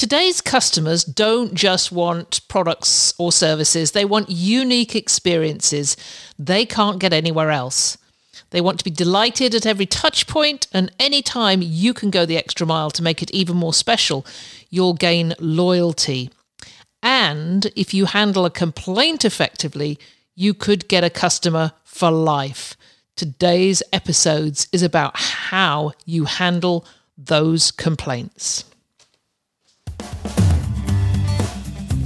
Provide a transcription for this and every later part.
Today's customers don't just want products or services, they want unique experiences they can't get anywhere else. They want to be delighted at every touch point, and anytime you can go the extra mile to make it even more special, you'll gain loyalty. And if you handle a complaint effectively, you could get a customer for life. Today's episodes is about how you handle those complaints.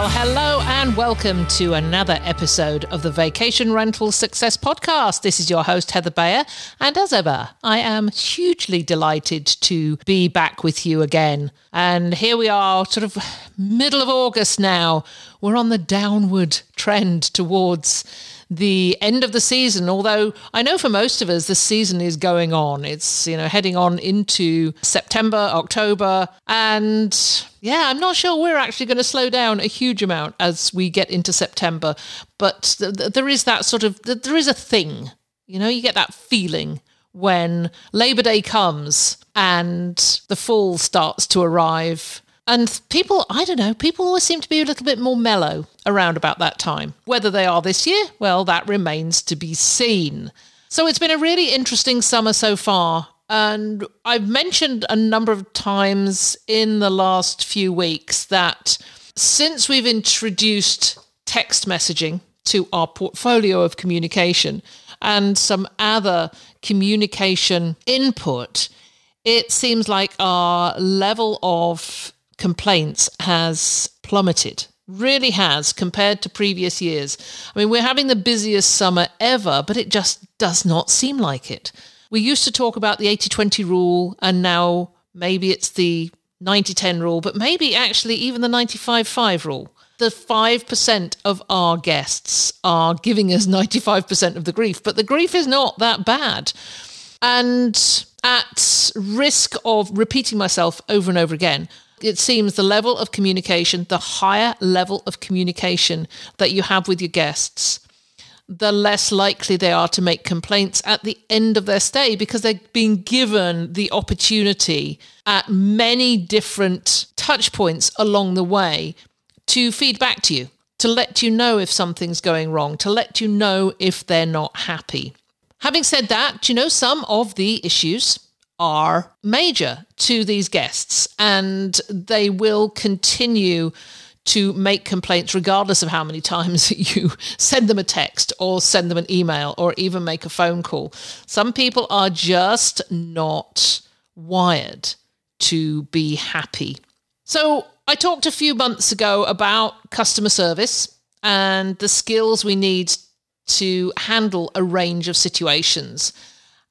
Well, hello and welcome to another episode of the Vacation Rental Success Podcast. This is your host, Heather Bayer, and as ever, I am hugely delighted to be back with you again. And here we are, sort of middle of August now. We're on the downward trend towards the end of the season. Although I know for most of us, the season is going on. It's, you know, heading on into September, October. And yeah, I'm not sure we're actually going to slow down a huge amount as we get into September. But th- th- there is that sort of, th- there is a thing, you know, you get that feeling when Labor Day comes and the fall starts to arrive and people, I don't know, people always seem to be a little bit more mellow around about that time. Whether they are this year, well, that remains to be seen. So it's been a really interesting summer so far. And I've mentioned a number of times in the last few weeks that since we've introduced text messaging to our portfolio of communication and some other communication input, it seems like our level of complaints has plummeted really has compared to previous years. I mean, we're having the busiest summer ever, but it just does not seem like it. We used to talk about the 80 20 rule, and now maybe it's the 90 10 rule, but maybe actually even the 95 5 rule. The 5% of our guests are giving us 95% of the grief, but the grief is not that bad. And at risk of repeating myself over and over again, it seems the level of communication, the higher level of communication that you have with your guests, the less likely they are to make complaints at the end of their stay because they've been given the opportunity at many different touch points along the way to feed back to you, to let you know if something's going wrong, to let you know if they're not happy. Having said that, you know, some of the issues are major to these guests and they will continue to make complaints regardless of how many times you send them a text or send them an email or even make a phone call. Some people are just not wired to be happy. So, I talked a few months ago about customer service and the skills we need to handle a range of situations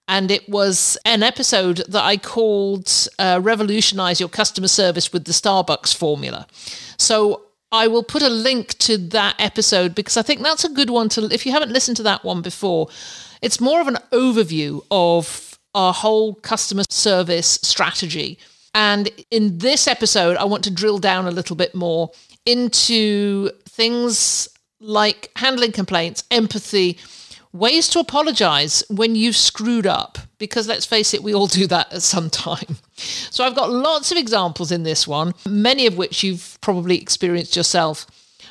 and it was an episode that I called uh, Revolutionize Your Customer Service with the Starbucks Formula. So I will put a link to that episode because I think that's a good one to, if you haven't listened to that one before, it's more of an overview of our whole customer service strategy. And in this episode, I want to drill down a little bit more into things like handling complaints, empathy, ways to apologize when you've screwed up, because let's face it, we all do that at some time. So I've got lots of examples in this one, many of which you've probably experienced yourself.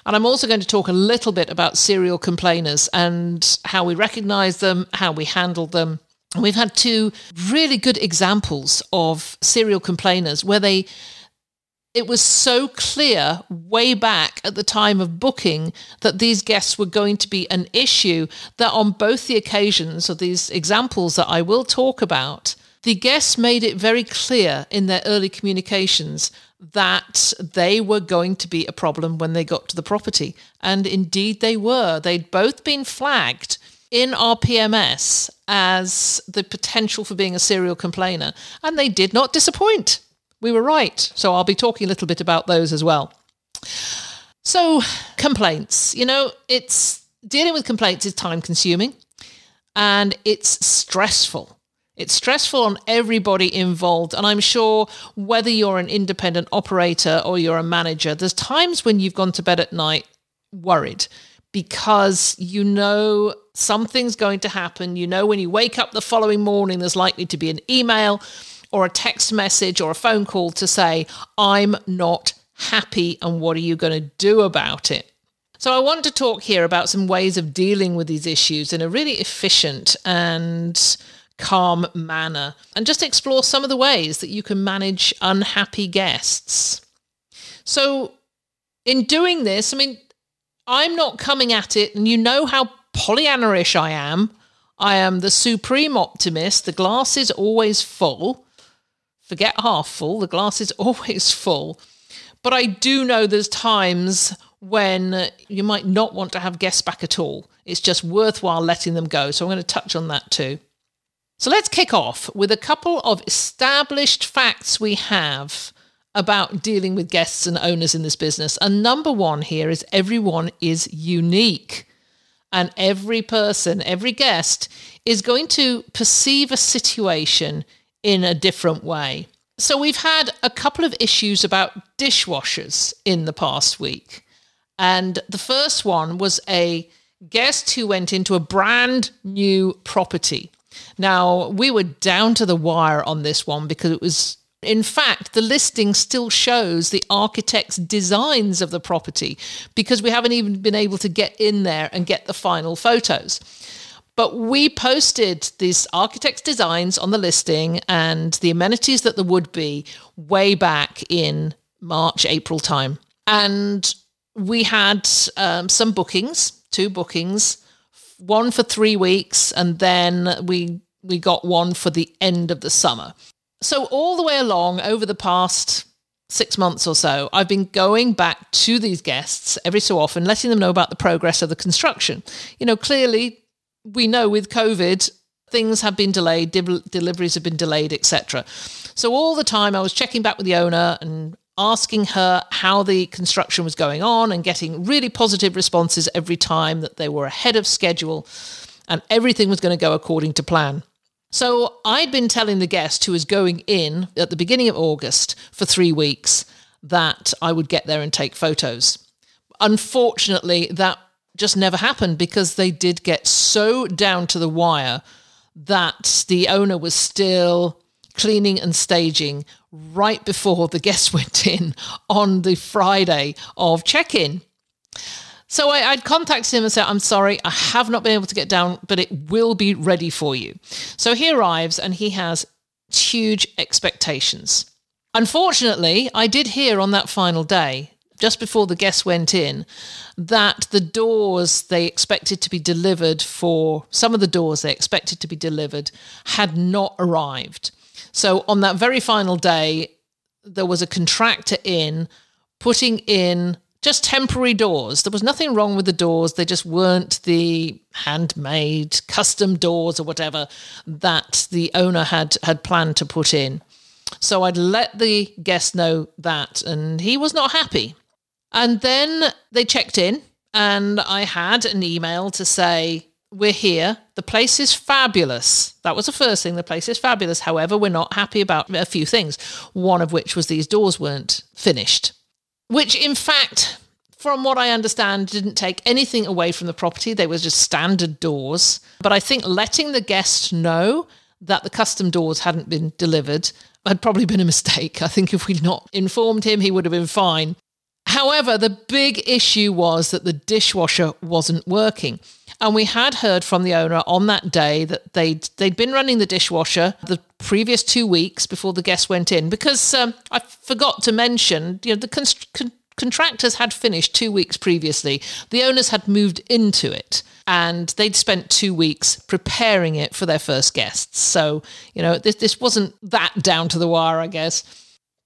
And I'm also going to talk a little bit about serial complainers and how we recognize them, how we handle them. We've had two really good examples of serial complainers where they it was so clear way back at the time of booking that these guests were going to be an issue that on both the occasions of these examples that I will talk about, the guests made it very clear in their early communications that they were going to be a problem when they got to the property. And indeed they were. They'd both been flagged in our PMS as the potential for being a serial complainer, and they did not disappoint. We were right. So I'll be talking a little bit about those as well. So, complaints. You know, it's dealing with complaints is time consuming and it's stressful. It's stressful on everybody involved. And I'm sure whether you're an independent operator or you're a manager, there's times when you've gone to bed at night worried because you know something's going to happen. You know, when you wake up the following morning, there's likely to be an email or a text message or a phone call to say, I'm not happy and what are you going to do about it? So, I want to talk here about some ways of dealing with these issues in a really efficient and calm manner and just explore some of the ways that you can manage unhappy guests. So, in doing this, I mean, I'm not coming at it, and you know how Pollyanna-ish I am. I am the supreme optimist. The glass is always full. Forget half full, the glass is always full. But I do know there's times when you might not want to have guests back at all. It's just worthwhile letting them go. So I'm going to touch on that too. So let's kick off with a couple of established facts we have about dealing with guests and owners in this business. And number one here is everyone is unique. And every person, every guest is going to perceive a situation in a different way. So we've had a couple of issues about dishwashers in the past week. And the first one was a guest who went into a brand new property. Now, we were down to the wire on this one because it was, in fact, the listing still shows the architect's designs of the property because we haven't even been able to get in there and get the final photos. But we posted these architect's designs on the listing and the amenities that there would be way back in March, April time. And we had um, some bookings, two bookings, one for three weeks, and then we we got one for the end of the summer. So all the way along over the past six months or so, I've been going back to these guests every so often, letting them know about the progress of the construction. You know, clearly we know with COVID, things have been delayed, deliveries have been delayed, etc. So all the time I was checking back with the owner and asking her how the construction was going on and getting really positive responses every time that they were ahead of schedule and everything was going to go according to plan. So I'd been telling the guest who was going in at the beginning of August for three weeks that I would get there and take photos. Unfortunately, that just never happened because they did get so down to the wire that the owner was still cleaning and staging right before the guests went in on the Friday of check in. So I, would contacted him and said, I'm sorry, I have not been able to get down, but it will be ready for you. So he arrives and he has huge expectations. Unfortunately, I did hear on that final day just before the guests went in that the doors they expected to be delivered for some of the doors they expected to be delivered had not arrived. So on that very final day, there was a contractor in putting in just temporary doors. There was nothing wrong with the doors. They just weren't the handmade custom doors or whatever that the owner had had planned to put in. So I'd let the guest know that, and he was not happy. And then they checked in, and I had an email to say, We're here. The place is fabulous. That was the first thing. The place is fabulous. However, we're not happy about a few things, one of which was these doors weren't finished, which, in fact, from what I understand, didn't take anything away from the property. They were just standard doors. But I think letting the guest know that the custom doors hadn't been delivered had probably been a mistake. I think if we'd not informed him, he would have been fine. However, the big issue was that the dishwasher wasn't working. And we had heard from the owner on that day that they'd, they'd been running the dishwasher the previous two weeks before the guests went in because um, I forgot to mention, you know, the con- contractors had finished two weeks previously. The owners had moved into it and they'd spent two weeks preparing it for their first guests. So, you know, this, this wasn't that down to the wire, I guess.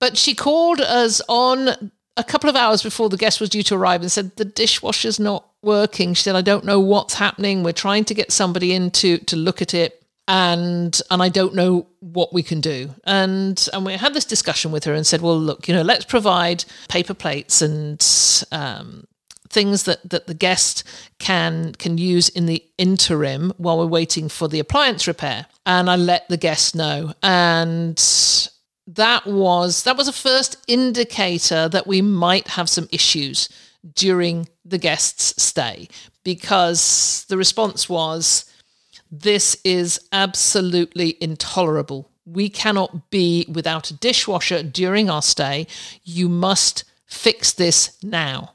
But she called us on a couple of hours before the guest was due to arrive and said, The dishwasher's not working. She said, I don't know what's happening. We're trying to get somebody in to, to look at it and and I don't know what we can do. And and we had this discussion with her and said, well, look, you know, let's provide paper plates and um, things that that the guest can can use in the interim while we're waiting for the appliance repair. And I let the guest know, and that was that was a first indicator that we might have some issues during the guest's stay because the response was this is absolutely intolerable. We cannot be without a dishwasher during our stay. You must fix this now.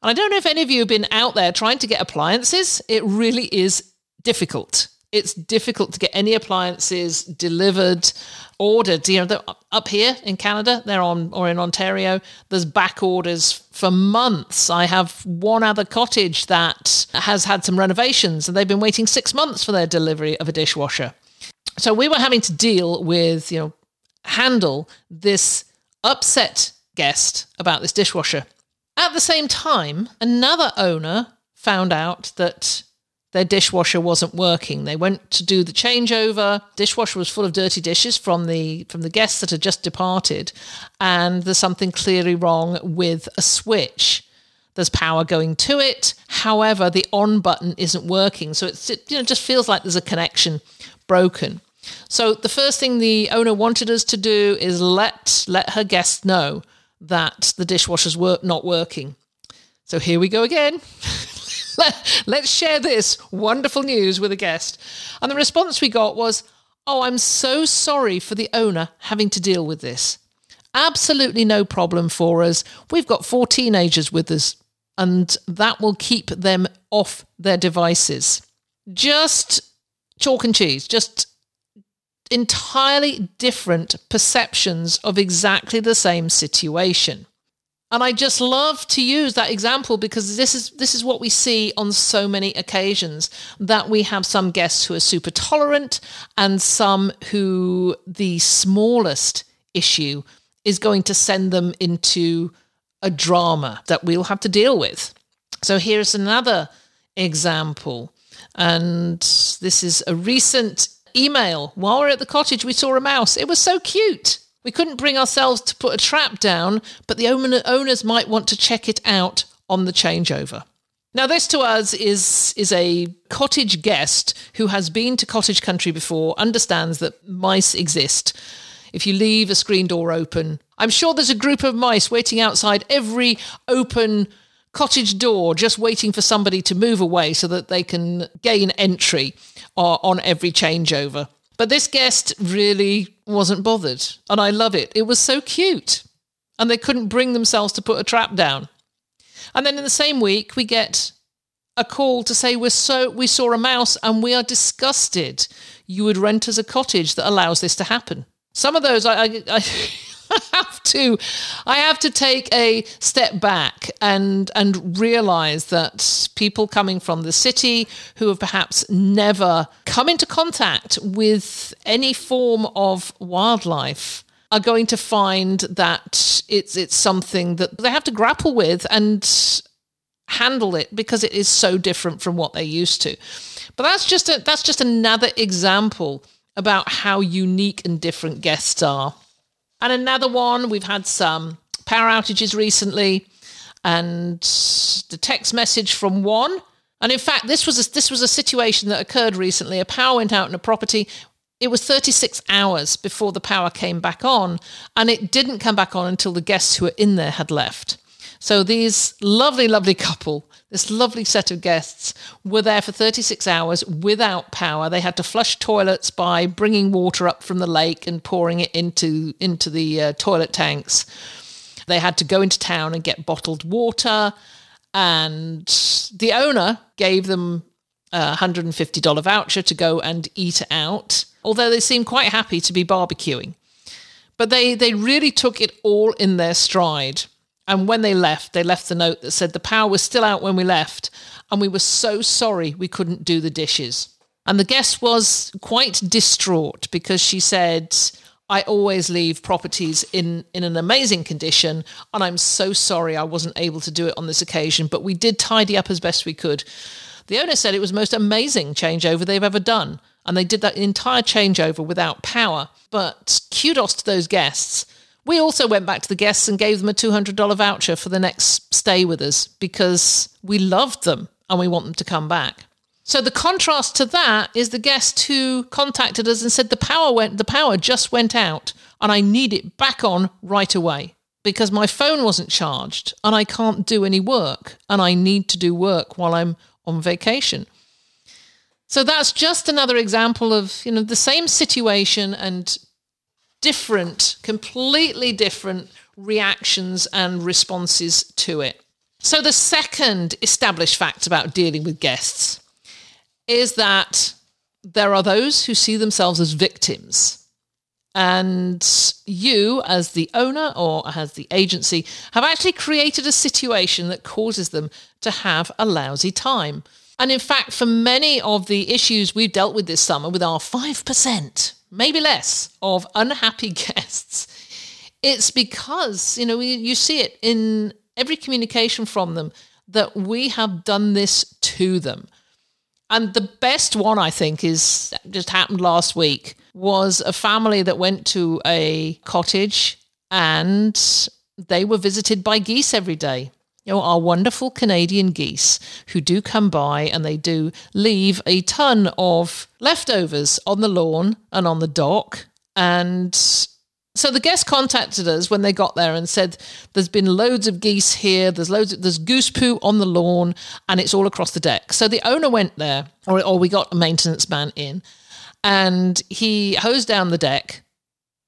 And I don't know if any of you have been out there trying to get appliances. It really is difficult. It's difficult to get any appliances delivered, ordered. You know, up here in Canada, they're on or in Ontario. There's back orders for months. I have one other cottage that has had some renovations, and they've been waiting six months for their delivery of a dishwasher. So we were having to deal with, you know, handle this upset guest about this dishwasher. At the same time, another owner found out that their dishwasher wasn't working. They went to do the changeover. Dishwasher was full of dirty dishes from the from the guests that had just departed, and there's something clearly wrong with a switch. There's power going to it. However, the on button isn't working, so it's it, you know just feels like there's a connection broken. So the first thing the owner wanted us to do is let let her guests know that the dishwasher's work not working. So here we go again. Let's share this wonderful news with a guest. And the response we got was, Oh, I'm so sorry for the owner having to deal with this. Absolutely no problem for us. We've got four teenagers with us, and that will keep them off their devices. Just chalk and cheese, just entirely different perceptions of exactly the same situation. And I just love to use that example because this is this is what we see on so many occasions that we have some guests who are super tolerant and some who the smallest issue is going to send them into a drama that we'll have to deal with. So here's another example. And this is a recent email. While we we're at the cottage, we saw a mouse. It was so cute. We couldn't bring ourselves to put a trap down, but the owners might want to check it out on the changeover. Now, this to us is, is a cottage guest who has been to cottage country before, understands that mice exist. If you leave a screen door open, I'm sure there's a group of mice waiting outside every open cottage door, just waiting for somebody to move away so that they can gain entry uh, on every changeover. But this guest really wasn't bothered. And I love it. It was so cute. And they couldn't bring themselves to put a trap down. And then in the same week, we get a call to say we're so we saw a mouse and we are disgusted. You would rent us a cottage that allows this to happen. Some of those I, I, I have to I have to take a step back and and realize that people coming from the city who have perhaps never come into contact with any form of wildlife are going to find that it's it's something that they have to grapple with and handle it because it is so different from what they're used to. But that's just a, that's just another example about how unique and different guests are. And another one, we've had some power outages recently, and the text message from one. And in fact, this was a, this was a situation that occurred recently. A power went out in a property. It was 36 hours before the power came back on, and it didn't come back on until the guests who were in there had left. So these lovely, lovely couple, this lovely set of guests, were there for 36 hours without power. They had to flush toilets by bringing water up from the lake and pouring it into into the uh, toilet tanks. They had to go into town and get bottled water, and the owner gave them a $150 voucher to go and eat out. Although they seemed quite happy to be barbecuing, but they they really took it all in their stride. And when they left, they left the note that said the power was still out when we left, and we were so sorry we couldn't do the dishes. And the guest was quite distraught because she said, I always leave properties in, in an amazing condition. And I'm so sorry I wasn't able to do it on this occasion, but we did tidy up as best we could. The owner said it was the most amazing changeover they've ever done. And they did that entire changeover without power. But kudos to those guests. We also went back to the guests and gave them a $200 voucher for the next stay with us because we loved them and we want them to come back. So the contrast to that is the guest who contacted us and said the power went the power just went out and I need it back on right away because my phone wasn't charged and I can't do any work and I need to do work while I'm on vacation. So that's just another example of, you know, the same situation and different, completely different reactions and responses to it. So the second established fact about dealing with guests is that there are those who see themselves as victims. And you, as the owner or as the agency, have actually created a situation that causes them to have a lousy time. And in fact, for many of the issues we've dealt with this summer with our 5%, maybe less, of unhappy guests, it's because, you know, you see it in every communication from them that we have done this to them. And the best one, I think, is just happened last week was a family that went to a cottage and they were visited by geese every day. You know, our wonderful Canadian geese who do come by and they do leave a ton of leftovers on the lawn and on the dock. And so the guest contacted us when they got there and said, "There's been loads of geese here. There's loads. Of, there's goose poo on the lawn, and it's all across the deck." So the owner went there, or, or we got a maintenance man in, and he hosed down the deck,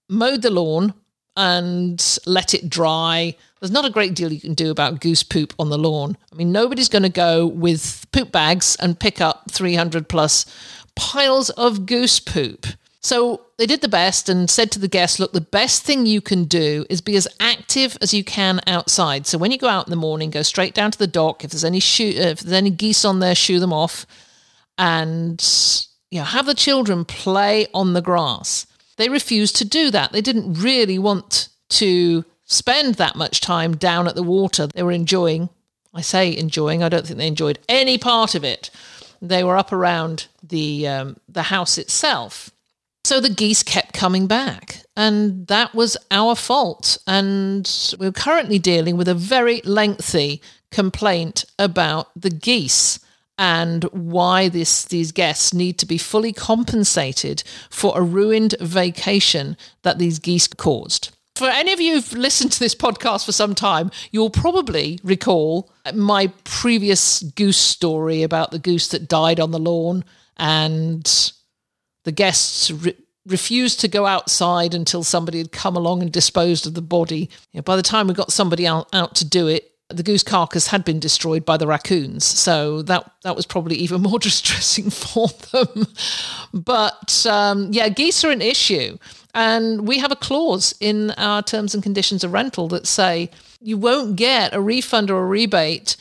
mowed the lawn, and let it dry. There's not a great deal you can do about goose poop on the lawn. I mean, nobody's going to go with poop bags and pick up 300 plus piles of goose poop. So they did the best and said to the guests, look, the best thing you can do is be as active as you can outside. So when you go out in the morning, go straight down to the dock. If there's any shoo- uh, if there's any geese on there, shoo them off, and you know, have the children play on the grass. They refused to do that. They didn't really want to spend that much time down at the water. They were enjoying. I say enjoying. I don't think they enjoyed any part of it. They were up around the um, the house itself so the geese kept coming back, and that was our fault. And we're currently dealing with a very lengthy complaint about the geese and why this, these guests need to be fully compensated for a ruined vacation that these geese caused. For any of you who've listened to this podcast for some time, you'll probably recall my previous goose story about the goose that died on the lawn and the guests re- refused to go outside until somebody had come along and disposed of the body. You know, by the time we got somebody out, out to do it, the goose carcass had been destroyed by the raccoons. So that that was probably even more distressing for them. but um, yeah, geese are an issue. And we have a clause in our terms and conditions of rental that say you won't get a refund or a rebate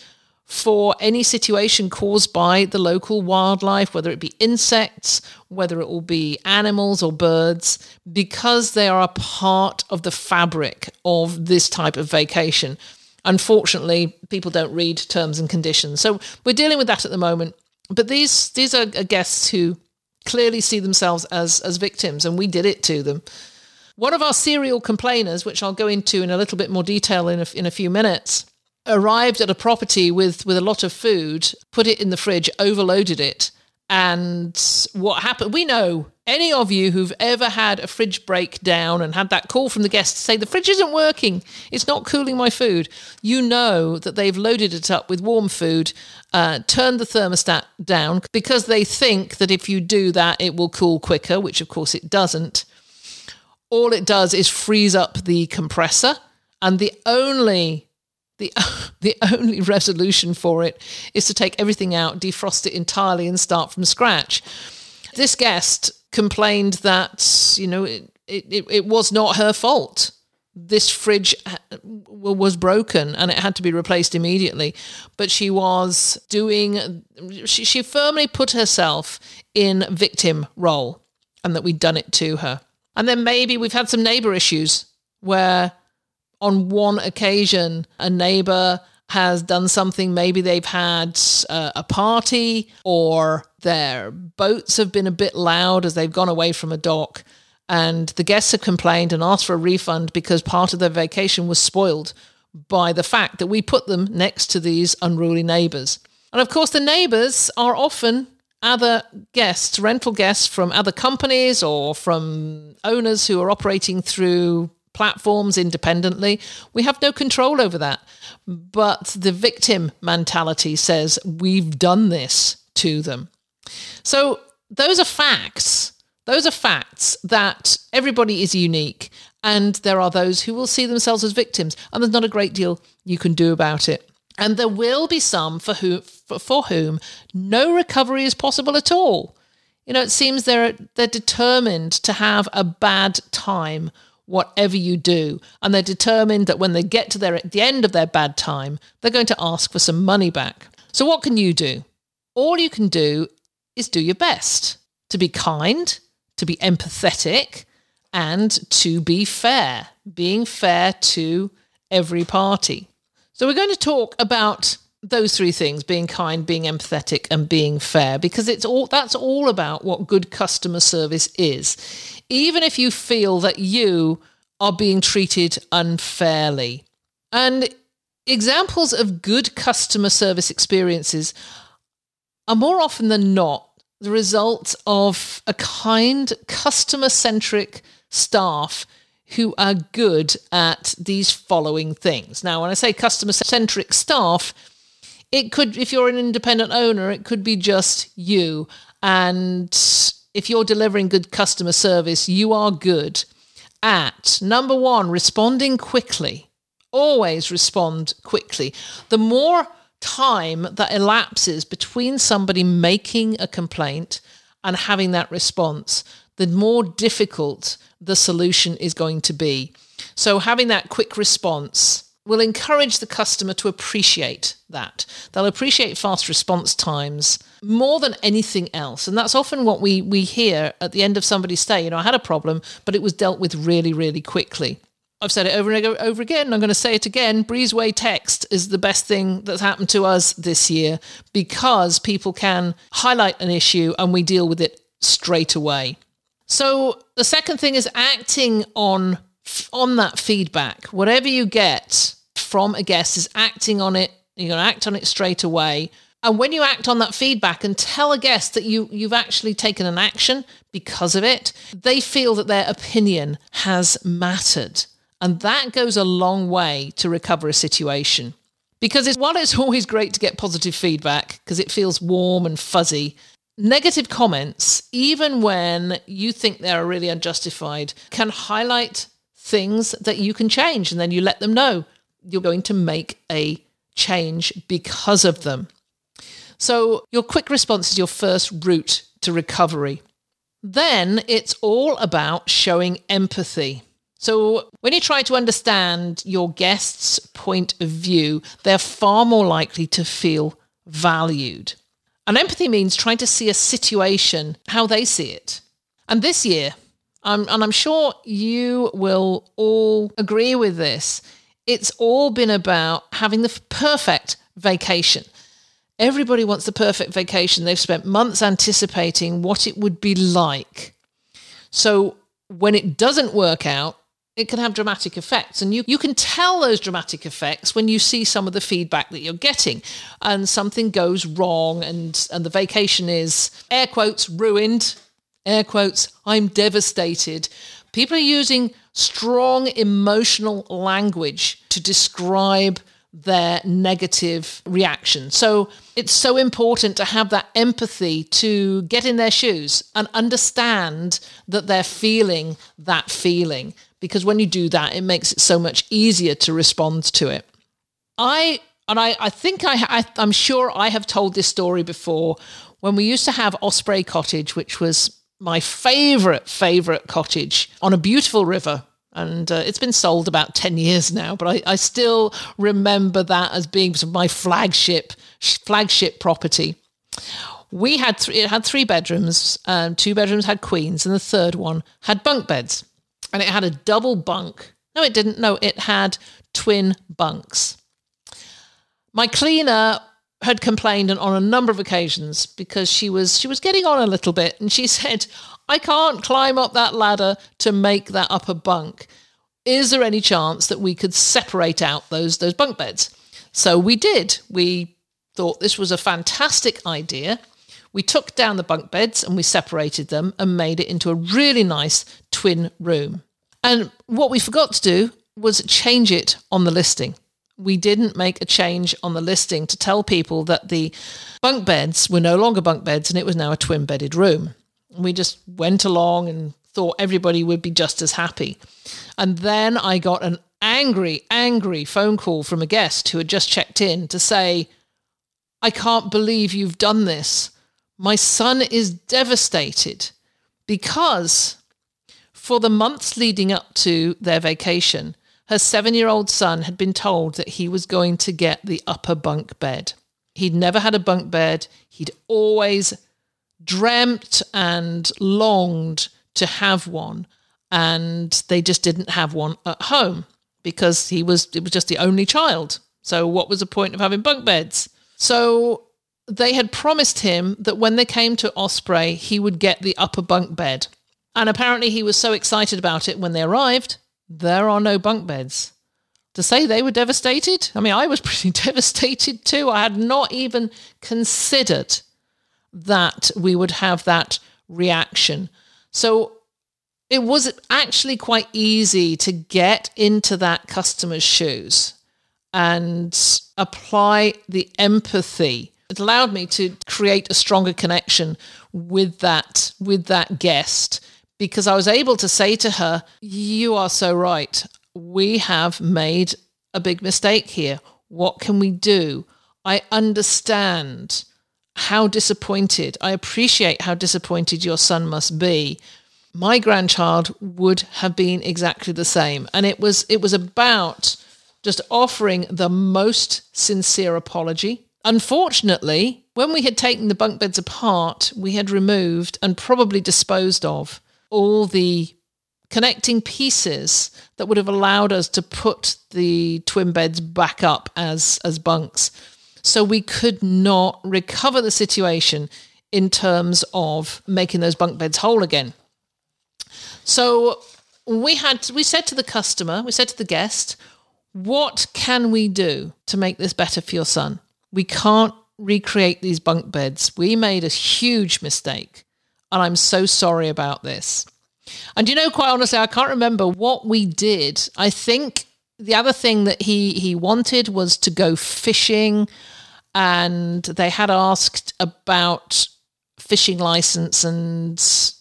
for any situation caused by the local wildlife, whether it be insects, whether it will be animals or birds, because they are a part of the fabric of this type of vacation. Unfortunately, people don't read terms and conditions. So we're dealing with that at the moment. But these these are guests who clearly see themselves as as victims, and we did it to them. One of our serial complainers, which I'll go into in a little bit more detail in a, in a few minutes, arrived at a property with with a lot of food, put it in the fridge, overloaded it, and what happened? We know any of you who've ever had a fridge breakdown and had that call from the guest to say the fridge isn't working, it's not cooling my food. You know that they've loaded it up with warm food, uh, turned the thermostat down because they think that if you do that, it will cool quicker, which of course it doesn't. All it does is freeze up the compressor, and the only the the only resolution for it is to take everything out, defrost it entirely, and start from scratch. This guest complained that you know it, it, it was not her fault. This fridge uh, was broken and it had to be replaced immediately. But she was doing, she, she firmly put herself in victim role and that we'd done it to her. And then maybe we've had some neighbor issues where on one occasion a neighbor has done something. Maybe they've had uh, a party or their boats have been a bit loud as they've gone away from a dock. And the guests have complained and asked for a refund because part of their vacation was spoiled by the fact that we put them next to these unruly neighbors. And of course, the neighbors are often other guests, rental guests from other companies or from owners who are operating through platforms independently. We have no control over that. But the victim mentality says we've done this to them. So those are facts. Those are facts that everybody is unique and there are those who will see themselves as victims and there's not a great deal you can do about it. And there will be some for who for, whom no recovery is possible at all. You know, it seems they're they're determined to have a bad time whatever you do. And they're determined that when they get to their at the end of their bad time, they're going to ask for some money back. So what can you do? All you can do is do your best to be kind, to be empathetic, and to be fair, being fair to every party. So we're going to talk about those three things being kind being empathetic and being fair because it's all that's all about what good customer service is. Even if you feel that you are being treated unfairly. And examples of good customer service experiences are more often than not the result of a kind customer centric staff who are good at these following things. Now when i say customer centric staff it could if you're an independent owner it could be just you. And if you're delivering good customer service you are good at number 1 responding quickly. Always respond quickly. The more time that elapses between somebody making a complaint and having that response the more difficult the solution is going to be. So having that quick response will encourage the customer to appreciate that. They'll appreciate fast response times more than anything else. And that's often what we, we hear at the end of somebody's stay. You know, I had a problem, but it was dealt with really, really quickly. I've said it over and over again, I'm going to say it again. Breezeway text is the best thing that's happened to us this year because people can highlight an issue and we deal with it straight away. So the second thing is acting on on that feedback. Whatever you get from a guest is acting on it. You're going to act on it straight away. And when you act on that feedback and tell a guest that you, you've actually taken an action because of it, they feel that their opinion has mattered. And that goes a long way to recover a situation. Because it's, while it's always great to get positive feedback because it feels warm and fuzzy, negative comments, even when you think they're really unjustified, can highlight things that you can change. And then you let them know you're going to make a change because of them. So, your quick response is your first route to recovery. Then it's all about showing empathy. So, when you try to understand your guest's point of view, they're far more likely to feel valued. And empathy means trying to see a situation how they see it. And this year, and I'm sure you will all agree with this, it's all been about having the perfect vacation. Everybody wants the perfect vacation. They've spent months anticipating what it would be like. So when it doesn't work out, it can have dramatic effects. And you, you can tell those dramatic effects when you see some of the feedback that you're getting. And something goes wrong and, and the vacation is, air quotes, ruined, air quotes, I'm devastated. People are using strong emotional language to describe their negative reaction. So it's so important to have that empathy to get in their shoes and understand that they're feeling that feeling. Because when you do that, it makes it so much easier to respond to it. I and I, I think I, I I'm sure I have told this story before when we used to have Osprey Cottage, which was my favorite, favorite cottage on a beautiful river. And uh, it's been sold about 10 years now, but I, I still remember that as being my flagship, flagship property. We had th- it had three bedrooms. Um, two bedrooms had queens, and the third one had bunk beds. and it had a double bunk. No, it didn't. No, it had twin bunks. My cleaner had complained on a number of occasions because she was she was getting on a little bit and she said I can't climb up that ladder to make that upper bunk. Is there any chance that we could separate out those those bunk beds? So we did. We thought this was a fantastic idea. We took down the bunk beds and we separated them and made it into a really nice twin room. And what we forgot to do was change it on the listing. We didn't make a change on the listing to tell people that the bunk beds were no longer bunk beds and it was now a twin bedded room. We just went along and thought everybody would be just as happy. And then I got an angry, angry phone call from a guest who had just checked in to say, I can't believe you've done this. My son is devastated because for the months leading up to their vacation, her seven year old son had been told that he was going to get the upper bunk bed. He'd never had a bunk bed. He'd always dreamt and longed to have one. And they just didn't have one at home because he was, it was just the only child. So, what was the point of having bunk beds? So, they had promised him that when they came to Osprey, he would get the upper bunk bed. And apparently, he was so excited about it when they arrived there are no bunk beds. To say they were devastated, I mean, I was pretty devastated too. I had not even considered that we would have that reaction. So it was actually quite easy to get into that customer's shoes and apply the empathy. It allowed me to create a stronger connection with that with that guest because I was able to say to her, You are so right. We have made a big mistake here. What can we do? I understand how disappointed, I appreciate how disappointed your son must be. My grandchild would have been exactly the same. And it was it was about just offering the most sincere apology. Unfortunately, when we had taken the bunk beds apart, we had removed and probably disposed of all the connecting pieces that would have allowed us to put the twin beds back up as as bunks so we could not recover the situation in terms of making those bunk beds whole again so we had we said to the customer we said to the guest what can we do to make this better for your son we can't recreate these bunk beds we made a huge mistake and I'm so sorry about this. And you know, quite honestly, I can't remember what we did. I think the other thing that he he wanted was to go fishing, and they had asked about fishing license and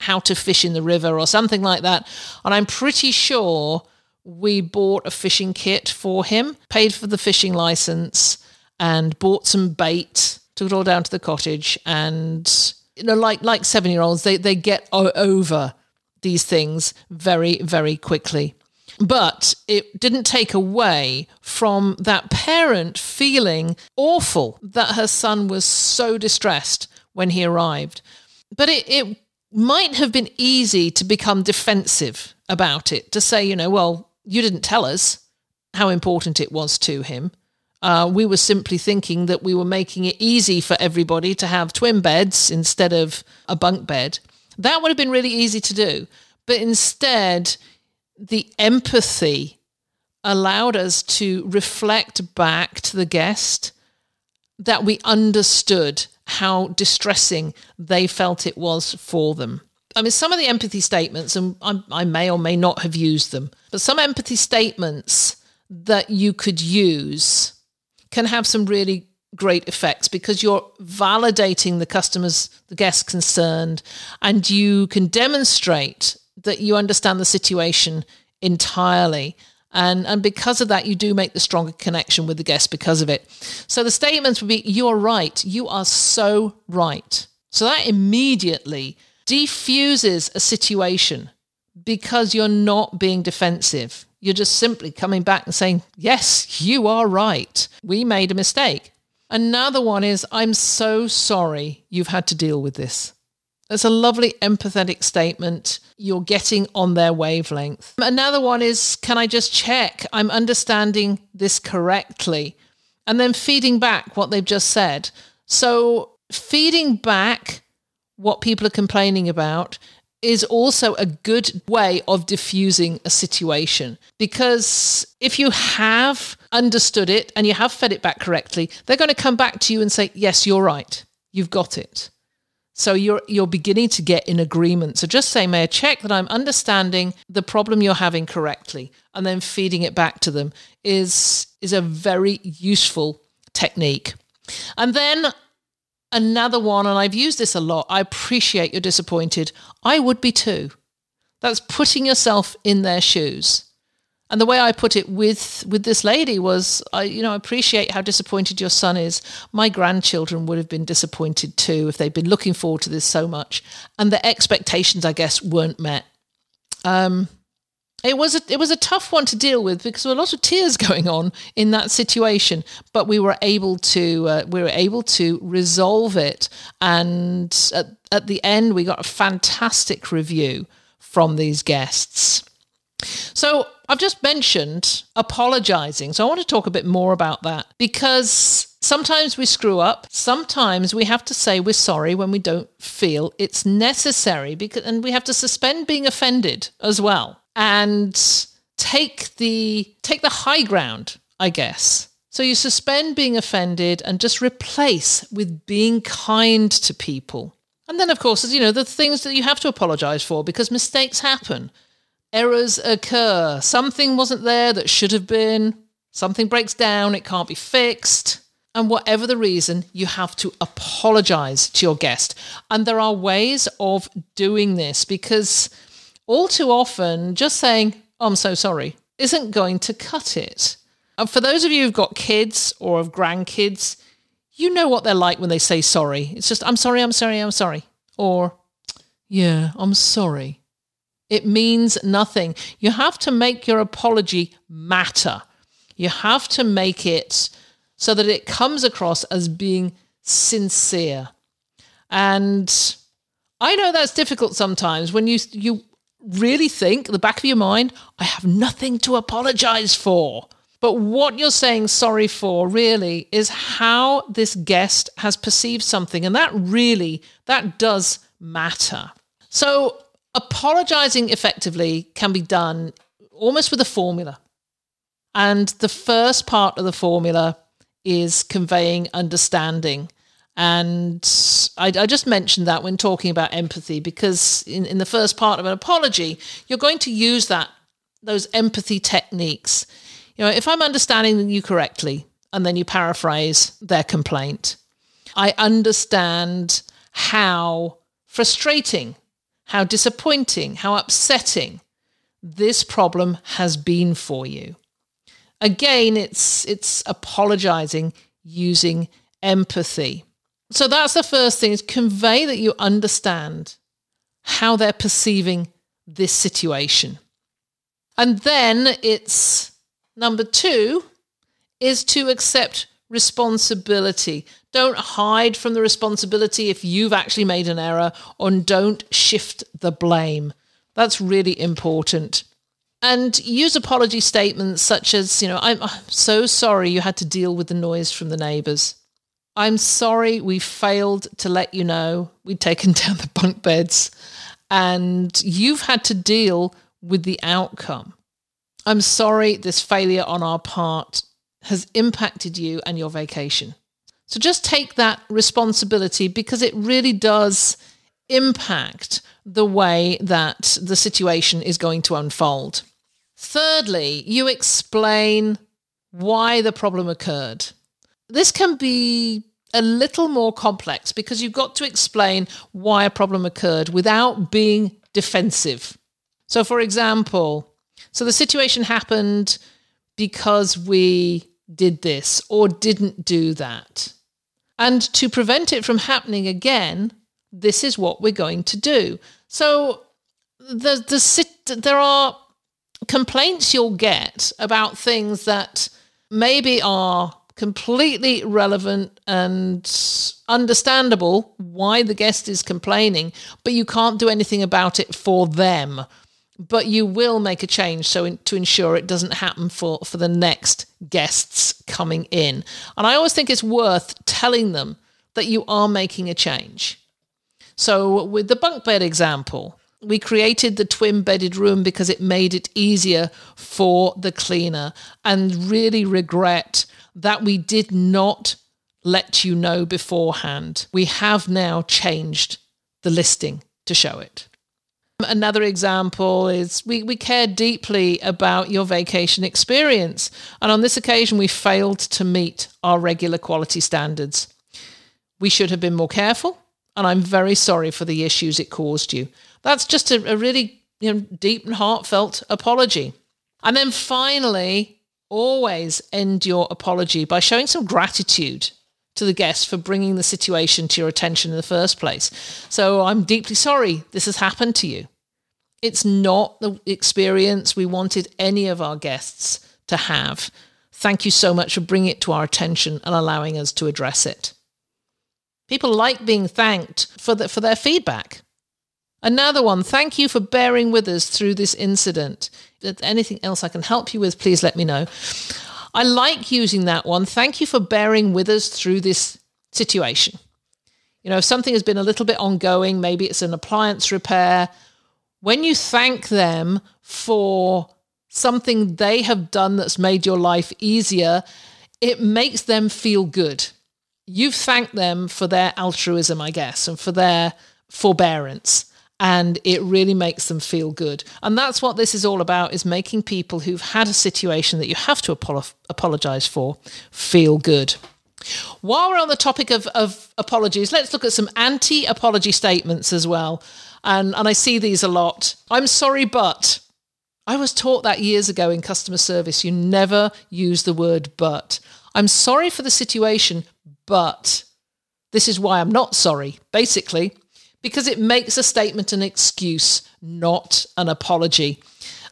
how to fish in the river or something like that. And I'm pretty sure we bought a fishing kit for him, paid for the fishing license, and bought some bait. Took it all down to the cottage and you know, like like seven year olds, they they get over these things very very quickly. But it didn't take away from that parent feeling awful that her son was so distressed when he arrived. But it, it might have been easy to become defensive about it, to say, you know, well, you didn't tell us how important it was to him. Uh, we were simply thinking that we were making it easy for everybody to have twin beds instead of a bunk bed. That would have been really easy to do. But instead, the empathy allowed us to reflect back to the guest that we understood how distressing they felt it was for them. I mean, some of the empathy statements, and I, I, may or may not have used them, but some empathy statements that you could use can have some really great effects because you're validating the customers, the guests concerned, and you can demonstrate that you understand the situation entirely. And, and because of that, you do make the stronger connection with the guest because of it. So the statements would be, You're right. You are so right. So that immediately defuses a situation because you're not being defensive. You're just simply coming back and saying, Yes, you are right. We made a mistake. Another one is, I'm so sorry you've had to deal with this. It's a lovely empathetic statement. You're getting on their wavelength. Another one is Can I just check I'm understanding this correctly? And then feeding back what they've just said. So, feeding back what people are complaining about is also a good way of diffusing a situation. Because if you have understood it and you have fed it back correctly, they're going to come back to you and say, Yes, you're right. You've got it. So you're you're beginning to get in agreement. So just say, may I check that I'm understanding the problem you're having correctly, and then feeding it back to them is is a very useful technique. And then another one, and I've used this a lot. I appreciate you're disappointed. I would be too. That's putting yourself in their shoes. And the way I put it with with this lady was, I you know appreciate how disappointed your son is. My grandchildren would have been disappointed too if they'd been looking forward to this so much, and the expectations, I guess, weren't met. Um, it was a, it was a tough one to deal with because there were a lot of tears going on in that situation, but we were able to uh, we were able to resolve it, and at, at the end we got a fantastic review from these guests. So I've just mentioned apologizing. So I want to talk a bit more about that because sometimes we screw up. Sometimes we have to say we're sorry when we don't feel it's necessary because and we have to suspend being offended as well and take the take the high ground, I guess. So you suspend being offended and just replace with being kind to people. And then of course, you know, the things that you have to apologize for because mistakes happen errors occur. Something wasn't there that should have been. Something breaks down, it can't be fixed. And whatever the reason, you have to apologize to your guest. And there are ways of doing this because all too often, just saying, oh, I'm so sorry, isn't going to cut it. And for those of you who've got kids or have grandkids, you know what they're like when they say sorry. It's just, I'm sorry, I'm sorry, I'm sorry. Or, yeah, I'm sorry. It means nothing. You have to make your apology matter. You have to make it so that it comes across as being sincere. And I know that's difficult sometimes when you you really think the back of your mind, I have nothing to apologize for. But what you're saying sorry for really is how this guest has perceived something and that really that does matter. So apologizing effectively can be done almost with a formula. And the first part of the formula is conveying understanding. And I, I, just mentioned that when talking about empathy, because in, in the first part of an apology, you're going to use that those empathy techniques. You know, if I'm understanding you correctly, and then you paraphrase their complaint, I understand how frustrating how disappointing, how upsetting this problem has been for you. Again, it's it's apologizing using empathy. So that's the first thing is convey that you understand how they're perceiving this situation. And then it's number 2 is to accept responsibility. Don't hide from the responsibility if you've actually made an error, and don't shift the blame. That's really important. And use apology statements such as, you know, I'm, so sorry you had to deal with the noise from the neighbors. I'm sorry we failed to let you know we'd taken down the bunk beds and you've had to deal with the outcome. I'm sorry this failure on our part has impacted you and your vacation. So just take that responsibility because it really does impact the way that the situation is going to unfold. Thirdly, you explain why the problem occurred. This can be a little more complex because you've got to explain why a problem occurred without being defensive. So, for example, so the situation happened because we did this or didn't do that. And to prevent it from happening again, this is what we're going to do. So the, the, there are complaints you'll get about things that maybe are completely relevant and understandable why the guest is complaining, but you can't do anything about it for them. But you will make a change so in, to ensure it doesn't happen for, for the next guests coming in. And I always think it's worth telling them that you are making a change. So, with the bunk bed example, we created the twin bedded room because it made it easier for the cleaner and really regret that we did not let you know beforehand. We have now changed the listing to show it. Another example is we, we care deeply about your vacation experience. And on this occasion, we failed to meet our regular quality standards. We should have been more careful, and I'm very sorry for the issues it caused you. That's just a, a really you know, deep and heartfelt apology. And then finally, always end your apology by showing some gratitude to the guest for bringing the situation to your attention in the first place. So I'm deeply sorry this has happened to you. It's not the experience we wanted any of our guests to have. Thank you so much for bringing it to our attention and allowing us to address it. People like being thanked for, the, for their feedback. Another one, thank you for bearing with us through this incident. If anything else I can help you with, please let me know. I like using that one. Thank you for bearing with us through this situation. You know, if something has been a little bit ongoing, maybe it's an appliance repair, when you thank them for something they have done that's made your life easier, it makes them feel good. You've thanked them for their altruism, I guess, and for their forbearance and it really makes them feel good. And that's what this is all about is making people who've had a situation that you have to apolo- apologize for feel good. While we're on the topic of, of apologies, let's look at some anti apology statements as well. And, and I see these a lot. I'm sorry, but I was taught that years ago in customer service. You never use the word but. I'm sorry for the situation, but this is why I'm not sorry. Basically, because it makes a statement an excuse, not an apology.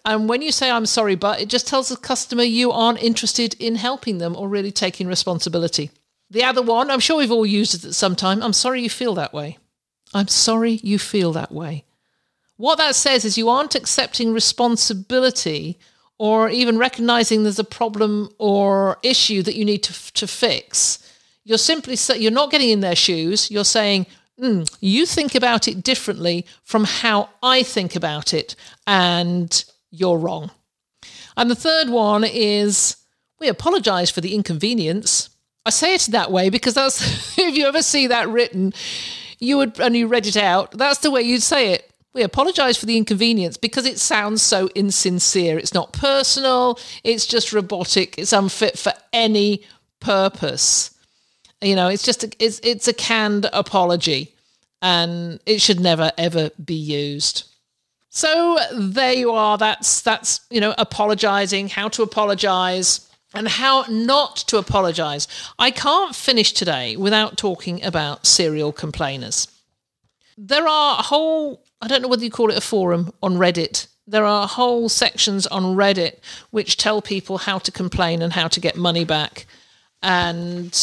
And when you say, I'm sorry, but it just tells the customer you aren't interested in helping them or really taking responsibility. The other one, I'm sure we've all used it at some time. I'm sorry you feel that way. I'm sorry you feel that way. What that says is you aren't accepting responsibility or even recognizing there's a problem or issue that you need to, to fix. You're simply you're not getting in their shoes. You're saying, mm, you think about it differently from how I think about it, and you're wrong. And the third one is we apologize for the inconvenience. I say it that way because that's, if you ever see that written, you would, and you read it out, that's the way you'd say it. We apologize for the inconvenience because it sounds so insincere. It's not personal, it's just robotic, it's unfit for any purpose. You know, it's just a, it's it's a canned apology, and it should never ever be used. So there you are. That's that's you know apologizing, how to apologize, and how not to apologize. I can't finish today without talking about serial complainers. There are whole I don't know whether you call it a forum on Reddit. There are whole sections on Reddit which tell people how to complain and how to get money back. And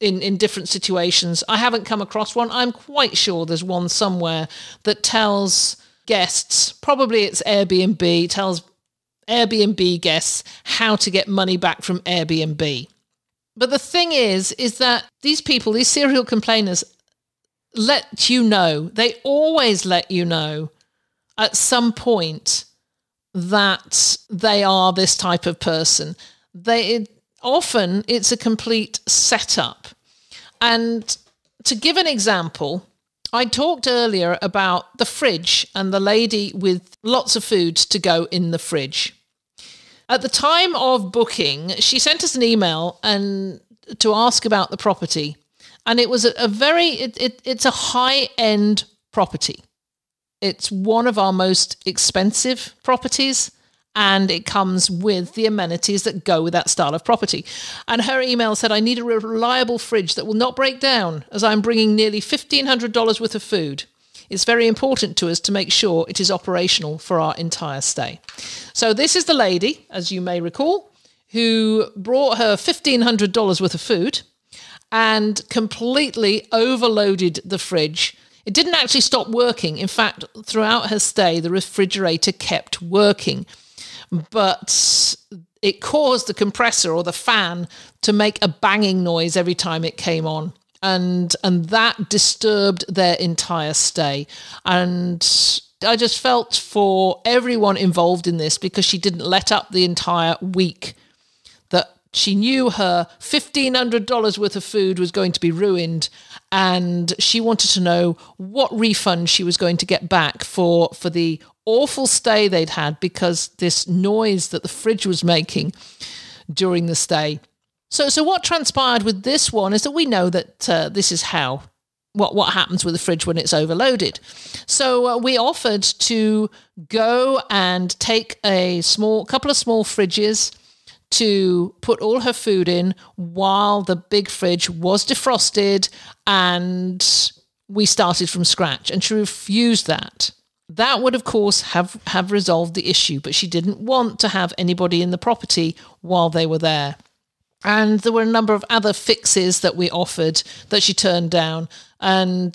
in, in different situations. I haven't come across one. I'm quite sure there's one somewhere that tells guests, probably it's Airbnb, tells Airbnb guests how to get money back from Airbnb. But the thing is, is that these people, these serial complainers, let you know, they always let you know at some point that they are this type of person. They often it's a complete setup. And to give an example, I talked earlier about the fridge and the lady with lots of food to go in the fridge. At the time of booking, she sent us an email and to ask about the property. And it was a, a very it, it, it's a high end property. It's one of our most expensive properties and it comes with the amenities that go with that style of property. And her email said, I need a reliable fridge that will not break down as I'm bringing nearly $1,500 worth of food. It's very important to us to make sure it is operational for our entire stay. So, this is the lady, as you may recall, who brought her $1,500 worth of food and completely overloaded the fridge. It didn't actually stop working. In fact, throughout her stay, the refrigerator kept working. But it caused the compressor or the fan to make a banging noise every time it came on. And and that disturbed their entire stay. And I just felt for everyone involved in this because she didn't let up the entire week that she knew her $1,500 worth of food was going to be ruined. And she wanted to know what refund she was going to get back for, for the awful stay they'd had because this noise that the fridge was making during the stay. So, so what transpired with this one is that we know that uh, this is how what what happens with the fridge when it's overloaded. So uh, we offered to go and take a small couple of small fridges to put all her food in while the big fridge was defrosted and we started from scratch and she refused that that would of course have have resolved the issue but she didn't want to have anybody in the property while they were there. And there were a number of other fixes that we offered that she turned down. And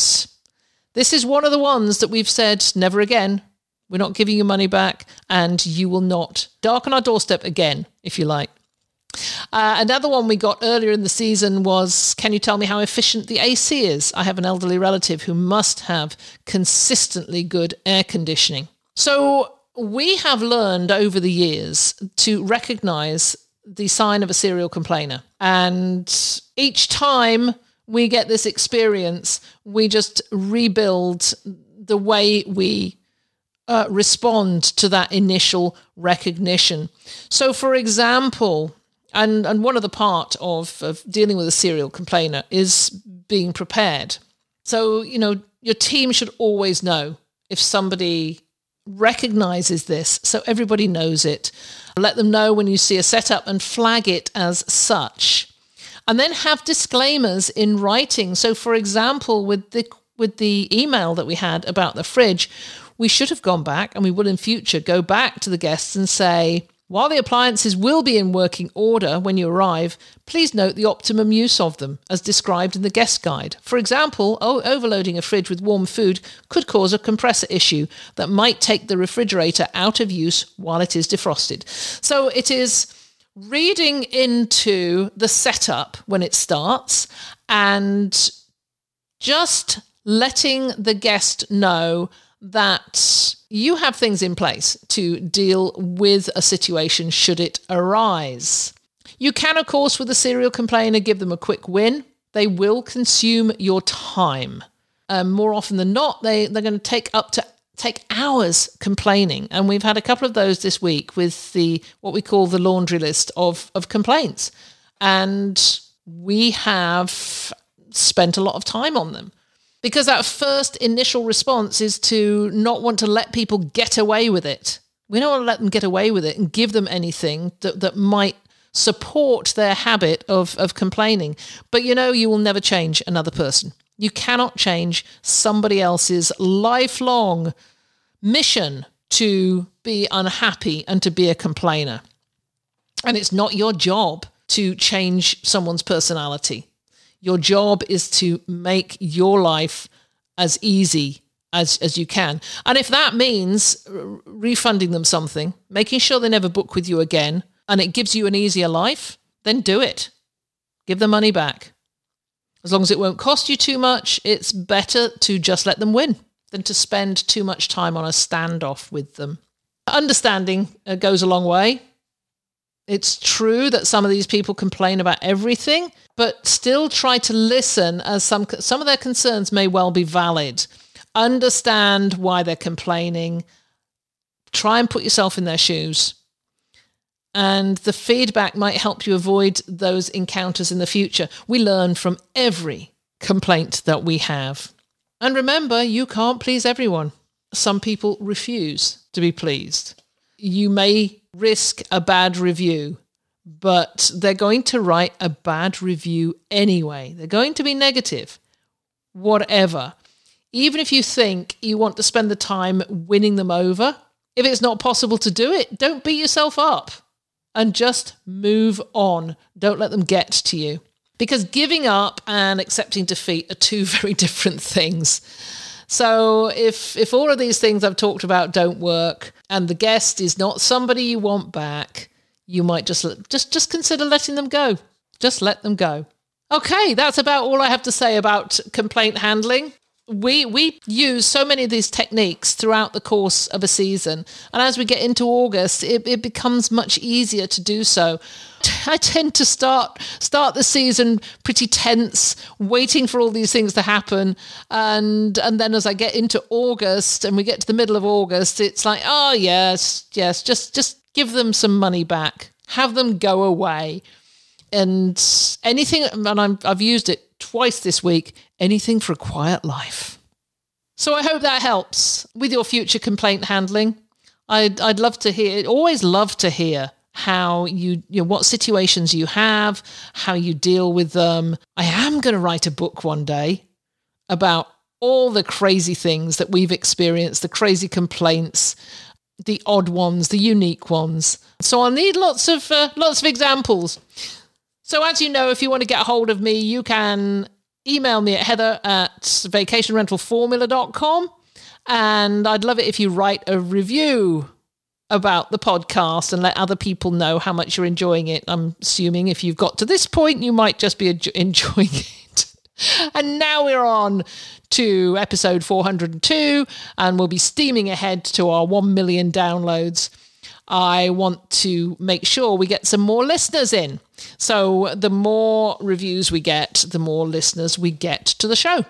this is one of the ones that we've said never again. We're not giving you money back, and you will not darken our doorstep again, if you like. Uh, another one we got earlier in the season was Can you tell me how efficient the AC is? I have an elderly relative who must have consistently good air conditioning. So we have learned over the years to recognize the sign of a serial complainer. And each time we get this experience, we just rebuild the way we uh, respond to that initial recognition. So, for example, and, and one of the part of, of dealing with a serial complainer is being prepared. So, you know, your team should always know if somebody recognizes this so everybody knows it. Let them know when you see a setup and flag it as such. And then have disclaimers in writing. So, for example, with the with the email that we had about the fridge, we should have gone back and we will in future go back to the guests and say, while the appliances will be in working order when you arrive, please note the optimum use of them, as described in the guest guide. For example, overloading a fridge with warm food could cause a compressor issue that might take the refrigerator out of use while it is defrosted. So it is reading into the setup when it starts and just letting the guest know that you have things in place to deal with a situation should it arise. You can, of course, with a serial complainer, give them a quick win. They will consume your time. Um, more often than not, they, they're going to take up to take hours complaining. And we've had a couple of those this week with the what we call the laundry list of, of complaints. And we have spent a lot of time on them because that first initial response is to not want to let people get away with it. We don't want to let them get away with it and give them anything that, that might support their habit of, of complaining. But you know, you will never change another person. You cannot change somebody else's lifelong mission to be unhappy and to be a complainer. And it's not your job to change someone's personality. Your job is to make your life as easy as, as you can. And if that means refunding them something, making sure they never book with you again, and it gives you an easier life, then do it. Give the money back. As long as it won't cost you too much, it's better to just let them win than to spend too much time on a standoff with them. Understanding uh, goes a long way. It's true that some of these people complain about everything, but still try to listen as some some of their concerns may well be valid. Understand why they're complaining. Try and put yourself in their shoes. And the feedback might help you avoid those encounters in the future. We learn from every complaint that we have. And remember, you can't please everyone. Some people refuse to be pleased. You may risk a bad review, but they're going to write a bad review anyway. They're going to be negative, whatever. Even if you think you want to spend the time winning them over, if it's not possible to do it, don't beat yourself up. and just move on. Don't let them get to you. Because giving up and accepting defeat are two very different things. So if if all of these things I've talked about don't work and the guest is not somebody you want back, you might just just just consider letting them go. Just let them go. Okay, that's about all I have to say about complaint handling we we use so many of these techniques throughout the course of a season and as we get into august it, it becomes much easier to do so i tend to start start the season pretty tense waiting for all these things to happen and and then as i get into august and we get to the middle of august it's like oh yes yes just just give them some money back have them go away and anything and I'm, i've used it twice this week anything for a quiet life. So I hope that helps with your future complaint handling. I'd, I'd love to hear, always love to hear how you, you know, what situations you have, how you deal with them. I am going to write a book one day about all the crazy things that we've experienced, the crazy complaints, the odd ones, the unique ones. So I'll need lots of uh, lots of examples. So, as you know, if you want to get a hold of me, you can email me at heather at vacationrentalformula.com. And I'd love it if you write a review about the podcast and let other people know how much you're enjoying it. I'm assuming if you've got to this point, you might just be enjoying it. and now we're on to episode 402, and we'll be steaming ahead to our 1 million downloads. I want to make sure we get some more listeners in. So the more reviews we get, the more listeners we get to the show.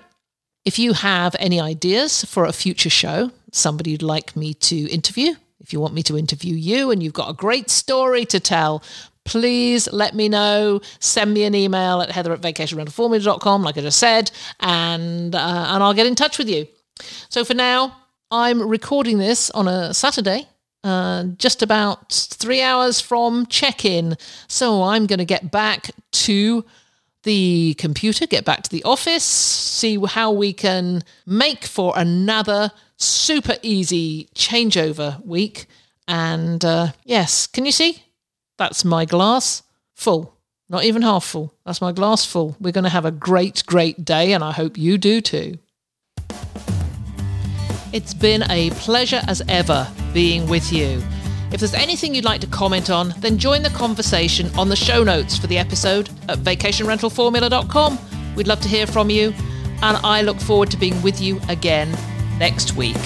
If you have any ideas for a future show, somebody you'd like me to interview, if you want me to interview you and you've got a great story to tell, please let me know. Send me an email at heather at vacationrentalformula.com, like I just said, and, uh, and I'll get in touch with you. So for now, I'm recording this on a Saturday, uh, just about three hours from check in. So I'm going to get back to the computer, get back to the office, see how we can make for another super easy changeover week. And uh, yes, can you see? That's my glass full. Not even half full. That's my glass full. We're going to have a great, great day, and I hope you do too. It's been a pleasure as ever being with you. If there's anything you'd like to comment on, then join the conversation on the show notes for the episode at vacationrentalformula.com. We'd love to hear from you, and I look forward to being with you again next week.